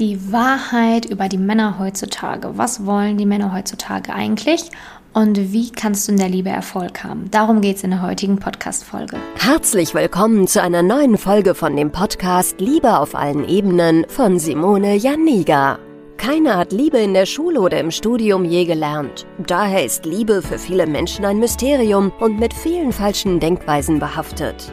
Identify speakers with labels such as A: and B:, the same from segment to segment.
A: Die Wahrheit über die Männer heutzutage. Was wollen die Männer heutzutage eigentlich? Und wie kannst du in der Liebe Erfolg haben? Darum geht es in der heutigen Podcast-Folge.
B: Herzlich willkommen zu einer neuen Folge von dem Podcast Liebe auf allen Ebenen von Simone Janiga. Keiner hat Liebe in der Schule oder im Studium je gelernt. Daher ist Liebe für viele Menschen ein Mysterium und mit vielen falschen Denkweisen behaftet.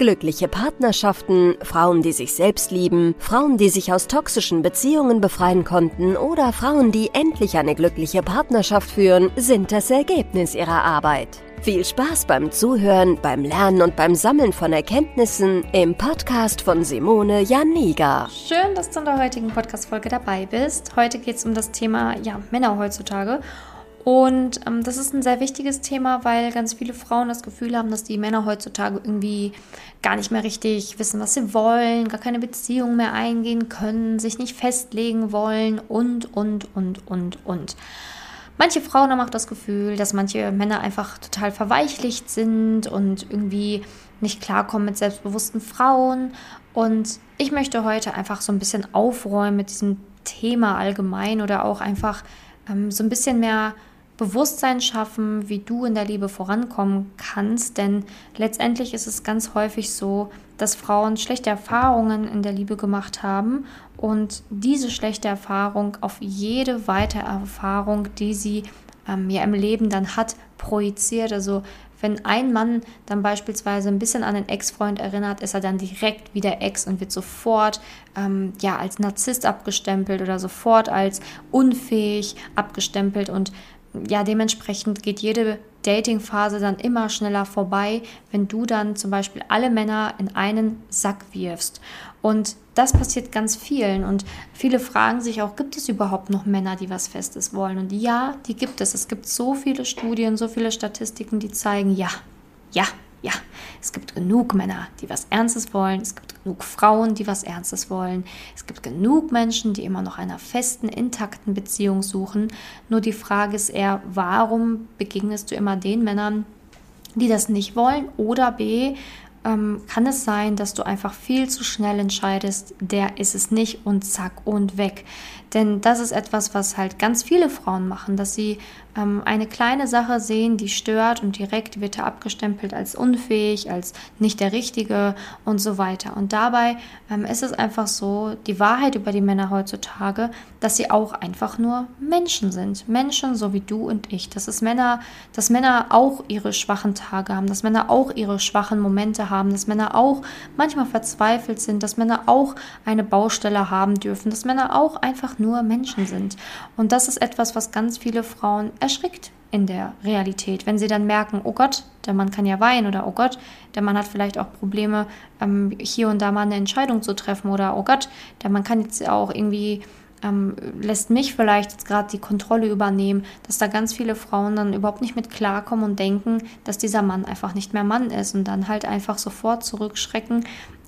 B: Glückliche Partnerschaften, Frauen, die sich selbst lieben, Frauen, die sich aus toxischen Beziehungen befreien konnten oder Frauen, die endlich eine glückliche Partnerschaft führen, sind das Ergebnis ihrer Arbeit. Viel Spaß beim Zuhören, beim Lernen und beim Sammeln von Erkenntnissen im Podcast von Simone Janiga.
A: Schön, dass du in der heutigen Podcast-Folge dabei bist. Heute geht es um das Thema ja, Männer heutzutage. Und ähm, das ist ein sehr wichtiges Thema, weil ganz viele Frauen das Gefühl haben, dass die Männer heutzutage irgendwie gar nicht mehr richtig wissen, was sie wollen, gar keine Beziehung mehr eingehen können, sich nicht festlegen wollen und, und, und, und, und. Manche Frauen haben auch das Gefühl, dass manche Männer einfach total verweichlicht sind und irgendwie nicht klarkommen mit selbstbewussten Frauen. Und ich möchte heute einfach so ein bisschen aufräumen mit diesem Thema allgemein oder auch einfach ähm, so ein bisschen mehr Bewusstsein schaffen, wie du in der Liebe vorankommen kannst. Denn letztendlich ist es ganz häufig so, dass Frauen schlechte Erfahrungen in der Liebe gemacht haben und diese schlechte Erfahrung auf jede weitere Erfahrung, die sie ähm, ja im Leben dann hat, projiziert. Also wenn ein Mann dann beispielsweise ein bisschen an den Ex-Freund erinnert, ist er dann direkt wieder Ex und wird sofort ähm, ja als Narzisst abgestempelt oder sofort als unfähig abgestempelt und ja, dementsprechend geht jede Dating-Phase dann immer schneller vorbei, wenn du dann zum Beispiel alle Männer in einen Sack wirfst. Und das passiert ganz vielen. Und viele fragen sich auch, gibt es überhaupt noch Männer, die was Festes wollen? Und ja, die gibt es. Es gibt so viele Studien, so viele Statistiken, die zeigen, ja, ja, ja, es gibt genug Männer, die was Ernstes wollen. Es gibt genug Frauen, die was Ernstes wollen. Es gibt genug Menschen, die immer noch einer festen, intakten Beziehung suchen. Nur die Frage ist eher, warum begegnest du immer den Männern, die das nicht wollen? Oder B, ähm, kann es sein, dass du einfach viel zu schnell entscheidest, der ist es nicht und zack und weg. Denn das ist etwas, was halt ganz viele Frauen machen, dass sie ähm, eine kleine Sache sehen, die stört und direkt wird er abgestempelt als unfähig, als nicht der Richtige und so weiter. Und dabei ähm, ist es einfach so, die Wahrheit über die Männer heutzutage, dass sie auch einfach nur Menschen sind. Menschen so wie du und ich. Dass es Männer, dass Männer auch ihre schwachen Tage haben, dass Männer auch ihre schwachen Momente haben, dass Männer auch manchmal verzweifelt sind, dass Männer auch eine Baustelle haben dürfen, dass Männer auch einfach nur Menschen sind. Und das ist etwas, was ganz viele Frauen erschrickt in der Realität, wenn sie dann merken, oh Gott, der Mann kann ja weinen oder oh Gott, der Mann hat vielleicht auch Probleme, ähm, hier und da mal eine Entscheidung zu treffen oder oh Gott, der Mann kann jetzt auch irgendwie ähm, lässt mich vielleicht jetzt gerade die Kontrolle übernehmen, dass da ganz viele Frauen dann überhaupt nicht mit klarkommen und denken, dass dieser Mann einfach nicht mehr Mann ist und dann halt einfach sofort zurückschrecken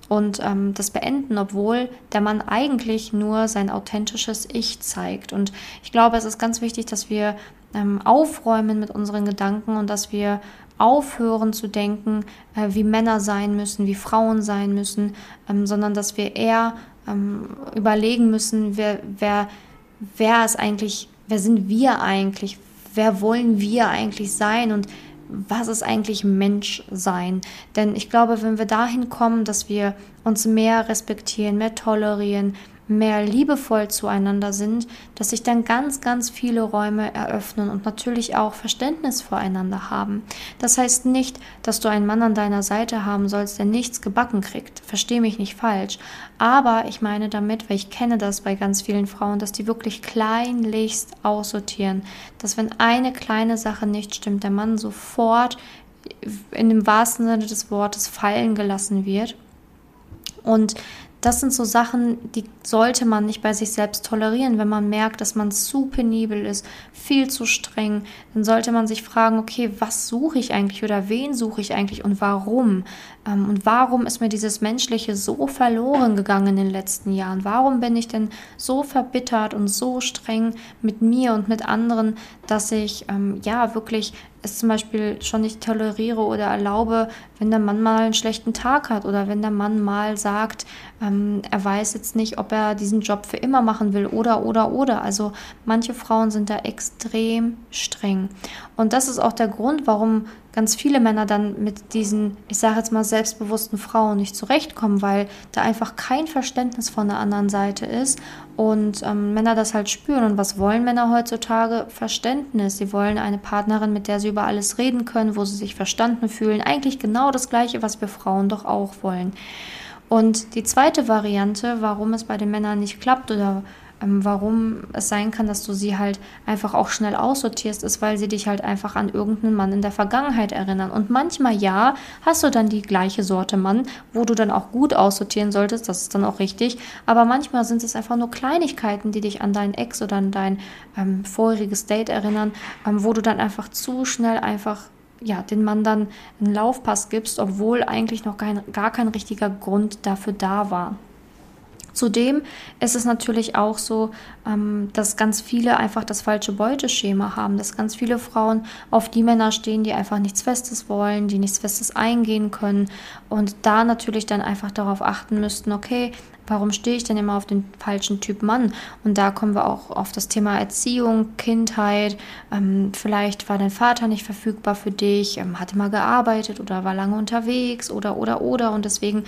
A: und ähm, das beenden, obwohl der Mann eigentlich nur sein authentisches Ich zeigt. Und ich glaube, es ist ganz wichtig, dass wir ähm, aufräumen mit unseren Gedanken und dass wir aufhören zu denken, äh, wie Männer sein müssen, wie Frauen sein müssen, ähm, sondern dass wir eher ähm, überlegen müssen, wer, wer, wer ist eigentlich, wer sind wir eigentlich, wer wollen wir eigentlich sein und was ist eigentlich Mensch sein? Denn ich glaube, wenn wir dahin kommen, dass wir uns mehr respektieren, mehr tolerieren, mehr liebevoll zueinander sind, dass sich dann ganz, ganz viele Räume eröffnen und natürlich auch Verständnis voreinander haben. Das heißt nicht, dass du einen Mann an deiner Seite haben sollst, der nichts gebacken kriegt. Versteh mich nicht falsch. Aber ich meine damit, weil ich kenne das bei ganz vielen Frauen, dass die wirklich kleinlichst aussortieren. Dass wenn eine kleine Sache nicht stimmt, der Mann sofort in dem wahrsten Sinne des Wortes fallen gelassen wird. Und das sind so Sachen, die sollte man nicht bei sich selbst tolerieren. Wenn man merkt, dass man zu penibel ist, viel zu streng, dann sollte man sich fragen, okay, was suche ich eigentlich oder wen suche ich eigentlich und warum? Ähm, und warum ist mir dieses Menschliche so verloren gegangen in den letzten Jahren? Warum bin ich denn so verbittert und so streng mit mir und mit anderen, dass ich ähm, ja wirklich es zum Beispiel schon nicht toleriere oder erlaube, wenn der Mann mal einen schlechten Tag hat oder wenn der Mann mal sagt, ähm, er weiß jetzt nicht, ob er diesen Job für immer machen will oder oder oder. Also manche Frauen sind da extrem streng. Und das ist auch der Grund, warum ganz viele Männer dann mit diesen, ich sage jetzt mal, selbstbewussten Frauen nicht zurechtkommen, weil da einfach kein Verständnis von der anderen Seite ist und ähm, Männer das halt spüren. Und was wollen Männer heutzutage? Verständnis. Sie wollen eine Partnerin, mit der sie über alles reden können, wo sie sich verstanden fühlen. Eigentlich genau das Gleiche, was wir Frauen doch auch wollen. Und die zweite Variante, warum es bei den Männern nicht klappt oder ähm, warum es sein kann, dass du sie halt einfach auch schnell aussortierst, ist, weil sie dich halt einfach an irgendeinen Mann in der Vergangenheit erinnern. Und manchmal ja, hast du dann die gleiche Sorte Mann, wo du dann auch gut aussortieren solltest, das ist dann auch richtig. Aber manchmal sind es einfach nur Kleinigkeiten, die dich an deinen Ex oder an dein ähm, vorheriges Date erinnern, ähm, wo du dann einfach zu schnell einfach ja, den Mann dann einen Laufpass gibst, obwohl eigentlich noch kein, gar kein richtiger Grund dafür da war. Zudem ist es natürlich auch so, ähm, dass ganz viele einfach das falsche Beuteschema haben, dass ganz viele Frauen auf die Männer stehen, die einfach nichts Festes wollen, die nichts Festes eingehen können und da natürlich dann einfach darauf achten müssten, okay, warum stehe ich denn immer auf den falschen Typ Mann? Und da kommen wir auch auf das Thema Erziehung, Kindheit. Ähm, vielleicht war dein Vater nicht verfügbar für dich, ähm, hatte mal gearbeitet oder war lange unterwegs oder oder oder und deswegen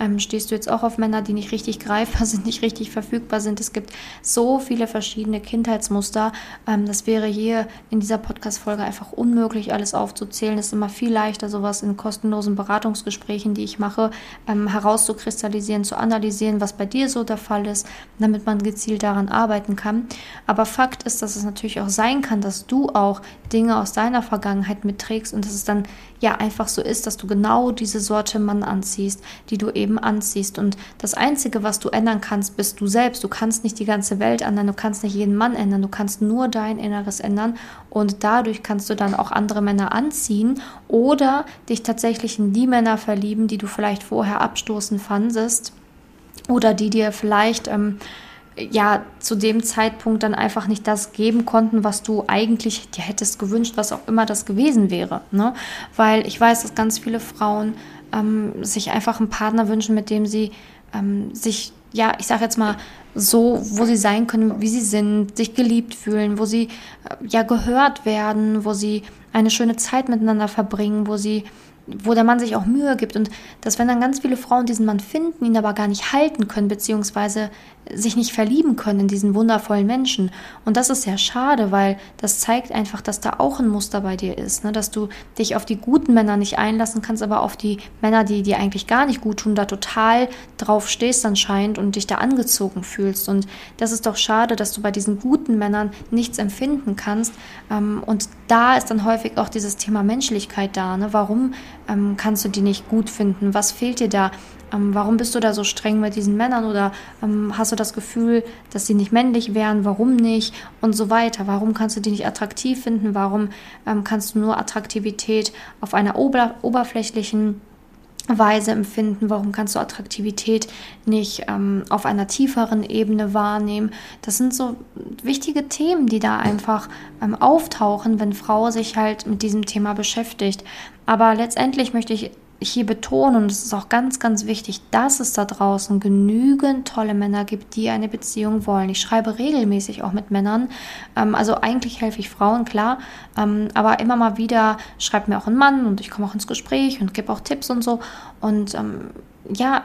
A: ähm, stehst du jetzt auch auf Männer, die nicht richtig greifbar sind, nicht richtig verfügbar sind? Es gibt so viele verschiedene Kindheitsmuster. Ähm, das wäre hier in dieser Podcast-Folge einfach unmöglich, alles aufzuzählen. Es ist immer viel leichter, sowas in kostenlosen Beratungsgesprächen, die ich mache, ähm, herauszukristallisieren, zu analysieren, was bei dir so der Fall ist, damit man gezielt daran arbeiten kann. Aber Fakt ist, dass es natürlich auch sein kann, dass du auch Dinge aus deiner Vergangenheit mitträgst und dass es dann ja einfach so ist, dass du genau diese Sorte Mann anziehst, die du eben anziehst. Und das Einzige, was du ändern kannst, bist du selbst. Du kannst nicht die ganze Welt ändern, du kannst nicht jeden Mann ändern, du kannst nur dein Inneres ändern und dadurch kannst du dann auch andere Männer anziehen oder dich tatsächlich in die Männer verlieben, die du vielleicht vorher abstoßend fandest oder die dir vielleicht ähm, ja zu dem Zeitpunkt dann einfach nicht das geben konnten, was du eigentlich dir hättest gewünscht, was auch immer das gewesen wäre. Ne? Weil ich weiß, dass ganz viele Frauen ähm, sich einfach einen Partner wünschen, mit dem sie ähm, sich, ja, ich sage jetzt mal, so, wo sie sein können, wie sie sind, sich geliebt fühlen, wo sie äh, ja gehört werden, wo sie eine schöne Zeit miteinander verbringen, wo sie wo der Mann sich auch Mühe gibt und dass wenn dann ganz viele Frauen diesen Mann finden, ihn aber gar nicht halten können, beziehungsweise sich nicht verlieben können in diesen wundervollen Menschen. Und das ist sehr schade, weil das zeigt einfach, dass da auch ein Muster bei dir ist, ne? dass du dich auf die guten Männer nicht einlassen kannst, aber auf die Männer, die dir eigentlich gar nicht gut tun, da total drauf stehst anscheinend und dich da angezogen fühlst. Und das ist doch schade, dass du bei diesen guten Männern nichts empfinden kannst. Ähm, und da ist dann häufig auch dieses Thema Menschlichkeit da. Ne? Warum ähm, kannst du die nicht gut finden? Was fehlt dir da? Ähm, warum bist du da so streng mit diesen Männern? Oder ähm, hast du das Gefühl, dass sie nicht männlich wären? Warum nicht? Und so weiter. Warum kannst du die nicht attraktiv finden? Warum ähm, kannst du nur Attraktivität auf einer ober oberflächlichen Weise empfinden? Warum kannst du Attraktivität nicht ähm, auf einer tieferen Ebene wahrnehmen? Das sind so wichtige Themen, die da einfach ähm, auftauchen, wenn Frau sich halt mit diesem Thema beschäftigt. Aber letztendlich möchte ich hier betonen, und es ist auch ganz, ganz wichtig, dass es da draußen genügend tolle Männer gibt, die eine Beziehung wollen. Ich schreibe regelmäßig auch mit Männern. Ähm, also eigentlich helfe ich Frauen, klar. Ähm, aber immer mal wieder schreibt mir auch ein Mann und ich komme auch ins Gespräch und gebe auch Tipps und so. Und ähm, ja,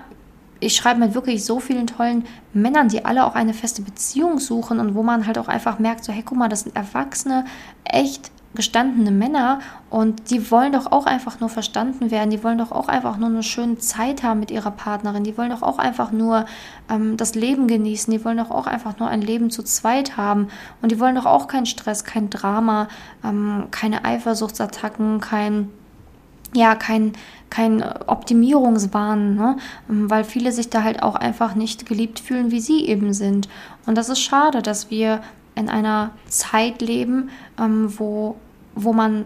A: ich schreibe mit wirklich so vielen tollen Männern, die alle auch eine feste Beziehung suchen und wo man halt auch einfach merkt, so, hey, guck mal, das sind Erwachsene, echt gestandene Männer und die wollen doch auch einfach nur verstanden werden, die wollen doch auch einfach nur eine schöne Zeit haben mit ihrer Partnerin, die wollen doch auch einfach nur ähm, das Leben genießen, die wollen doch auch einfach nur ein Leben zu zweit haben und die wollen doch auch keinen Stress, kein Drama, ähm, keine Eifersuchtsattacken, kein ja, kein, kein Optimierungswahn, ne? Ähm, weil viele sich da halt auch einfach nicht geliebt fühlen, wie sie eben sind. Und das ist schade, dass wir in einer Zeit leben, ähm, wo, wo man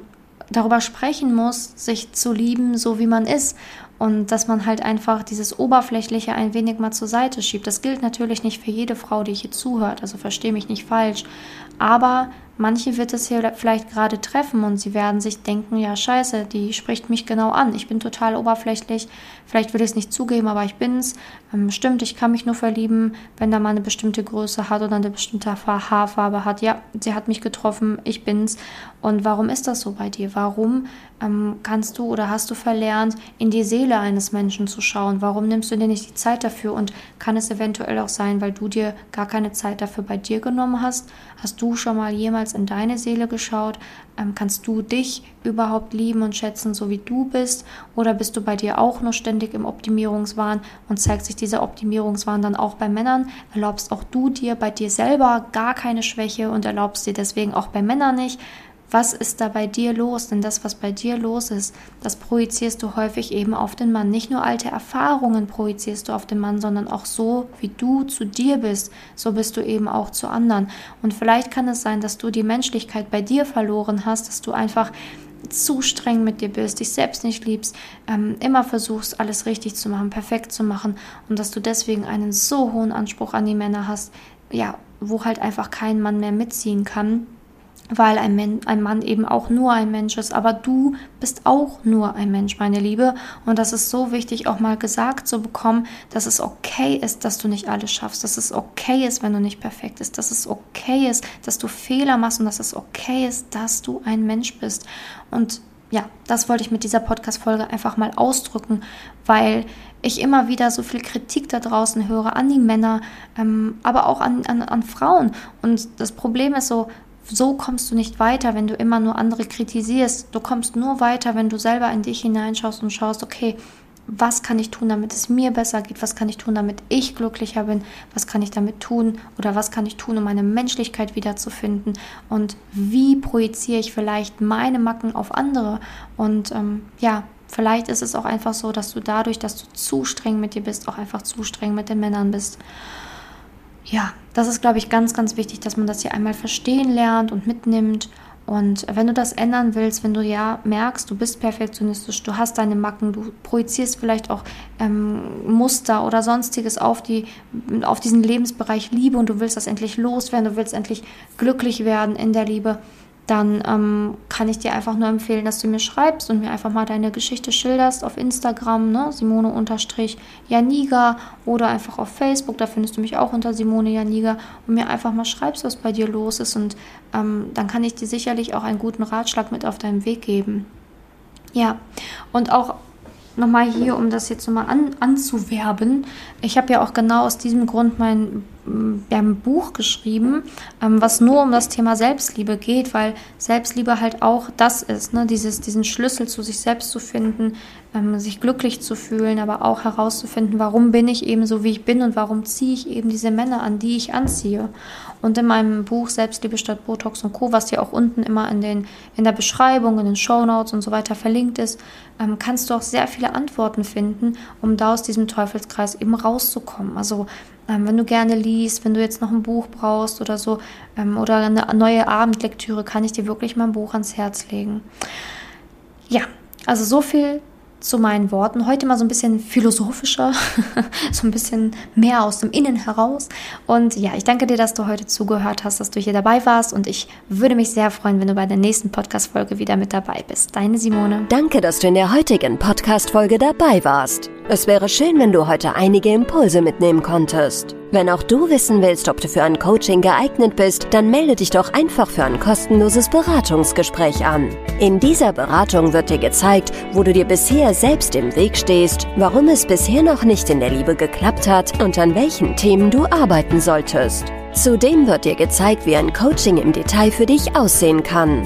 A: darüber sprechen muss, sich zu lieben, so wie man ist. Und dass man halt einfach dieses Oberflächliche ein wenig mal zur Seite schiebt. Das gilt natürlich nicht für jede Frau, die hier zuhört, also verstehe mich nicht falsch. Aber manche wird es hier vielleicht gerade treffen und sie werden sich denken, ja scheiße, die spricht mich genau an. Ich bin total oberflächlich. Vielleicht will ich es nicht zugeben, aber ich bin's. Ähm, stimmt, ich kann mich nur verlieben, wenn da mal eine bestimmte Größe hat oder eine bestimmte Haarfarbe hat. Ja, sie hat mich getroffen, ich bin's. Und warum ist das so bei dir? Warum ähm, kannst du oder hast du verlernt, in die Seele eines Menschen zu schauen? Warum nimmst du dir nicht die Zeit dafür? Und kann es eventuell auch sein, weil du dir gar keine Zeit dafür bei dir genommen hast? Hast du schon mal jemals in deine Seele geschaut? Ähm, kannst du dich überhaupt lieben und schätzen, so wie du bist? Oder bist du bei dir auch nur ständig im Optimierungswahn und zeigt sich dieser Optimierungswahn dann auch bei Männern? Erlaubst auch du dir bei dir selber gar keine Schwäche und erlaubst dir deswegen auch bei Männern nicht? Was ist da bei dir los? Denn das, was bei dir los ist, das projizierst du häufig eben auf den Mann. Nicht nur alte Erfahrungen projizierst du auf den Mann, sondern auch so, wie du zu dir bist, so bist du eben auch zu anderen. Und vielleicht kann es sein, dass du die Menschlichkeit bei dir verloren hast, dass du einfach zu streng mit dir bist, dich selbst nicht liebst, ähm, immer versuchst, alles richtig zu machen, perfekt zu machen und dass du deswegen einen so hohen Anspruch an die Männer hast, ja, wo halt einfach kein Mann mehr mitziehen kann weil ein, Men ein Mann eben auch nur ein Mensch ist. Aber du bist auch nur ein Mensch, meine Liebe. Und das ist so wichtig, auch mal gesagt zu bekommen, dass es okay ist, dass du nicht alles schaffst, dass es okay ist, wenn du nicht perfekt bist, dass es okay ist, dass du Fehler machst und dass es okay ist, dass du ein Mensch bist. Und ja, das wollte ich mit dieser Podcast-Folge einfach mal ausdrücken, weil ich immer wieder so viel Kritik da draußen höre an die Männer, ähm, aber auch an, an, an Frauen. Und das Problem ist so, so kommst du nicht weiter, wenn du immer nur andere kritisierst. Du kommst nur weiter, wenn du selber in dich hineinschaust und schaust, okay, was kann ich tun, damit es mir besser geht? Was kann ich tun, damit ich glücklicher bin? Was kann ich damit tun? Oder was kann ich tun, um meine Menschlichkeit wiederzufinden? Und wie projiziere ich vielleicht meine Macken auf andere? Und ähm, ja, vielleicht ist es auch einfach so, dass du dadurch, dass du zu streng mit dir bist, auch einfach zu streng mit den Männern bist ja, das ist, glaube ich, ganz, ganz wichtig, dass man das hier einmal verstehen lernt und mitnimmt. Und wenn du das ändern willst, wenn du ja merkst, du bist perfektionistisch, du hast deine Macken, du projizierst vielleicht auch ähm, Muster oder sonstiges auf, die, auf diesen Lebensbereich Liebe und du willst das endlich loswerden, du willst endlich glücklich werden in der Liebe, dann ähm, kann ich dir einfach nur empfehlen, dass du mir schreibst und mir einfach mal deine Geschichte schilderst auf Instagram, ne? Simone-Janiga oder einfach auf Facebook, da findest du mich auch unter Simone Janiga und mir einfach mal schreibst, was bei dir los ist und ähm, dann kann ich dir sicherlich auch einen guten Ratschlag mit auf deinem Weg geben. Ja, und auch nochmal hier, um das jetzt nochmal an, anzuwerben. Ich habe ja auch genau aus diesem Grund mein ja, Buch geschrieben, ähm, was nur um das Thema Selbstliebe geht, weil Selbstliebe halt auch das ist, ne? Dieses, diesen Schlüssel zu sich selbst zu finden, ähm, sich glücklich zu fühlen, aber auch herauszufinden, warum bin ich eben so, wie ich bin und warum ziehe ich eben diese Männer an, die ich anziehe. Und in meinem Buch Selbstliebe statt Botox und Co., was ja auch unten immer in, den, in der Beschreibung, in den Show Notes und so weiter verlinkt ist, ähm, kannst du auch sehr viele Antworten finden, um da aus diesem Teufelskreis eben rauszukommen. Also ähm, wenn du gerne liest, wenn du jetzt noch ein Buch brauchst oder so, ähm, oder eine neue Abendlektüre, kann ich dir wirklich mein Buch ans Herz legen. Ja, also so viel zu meinen Worten. Heute mal so ein bisschen philosophischer, so ein bisschen mehr aus dem Innen heraus. Und ja, ich danke dir, dass du heute zugehört hast, dass du hier dabei warst. Und ich würde mich sehr freuen, wenn du bei der nächsten Podcast-Folge wieder mit dabei bist. Deine Simone.
B: Danke, dass du in der heutigen Podcast-Folge dabei warst. Es wäre schön, wenn du heute einige Impulse mitnehmen konntest. Wenn auch du wissen willst, ob du für ein Coaching geeignet bist, dann melde dich doch einfach für ein kostenloses Beratungsgespräch an. In dieser Beratung wird dir gezeigt, wo du dir bisher selbst im Weg stehst, warum es bisher noch nicht in der Liebe geklappt hat und an welchen Themen du arbeiten solltest. Zudem wird dir gezeigt, wie ein Coaching im Detail für dich aussehen kann.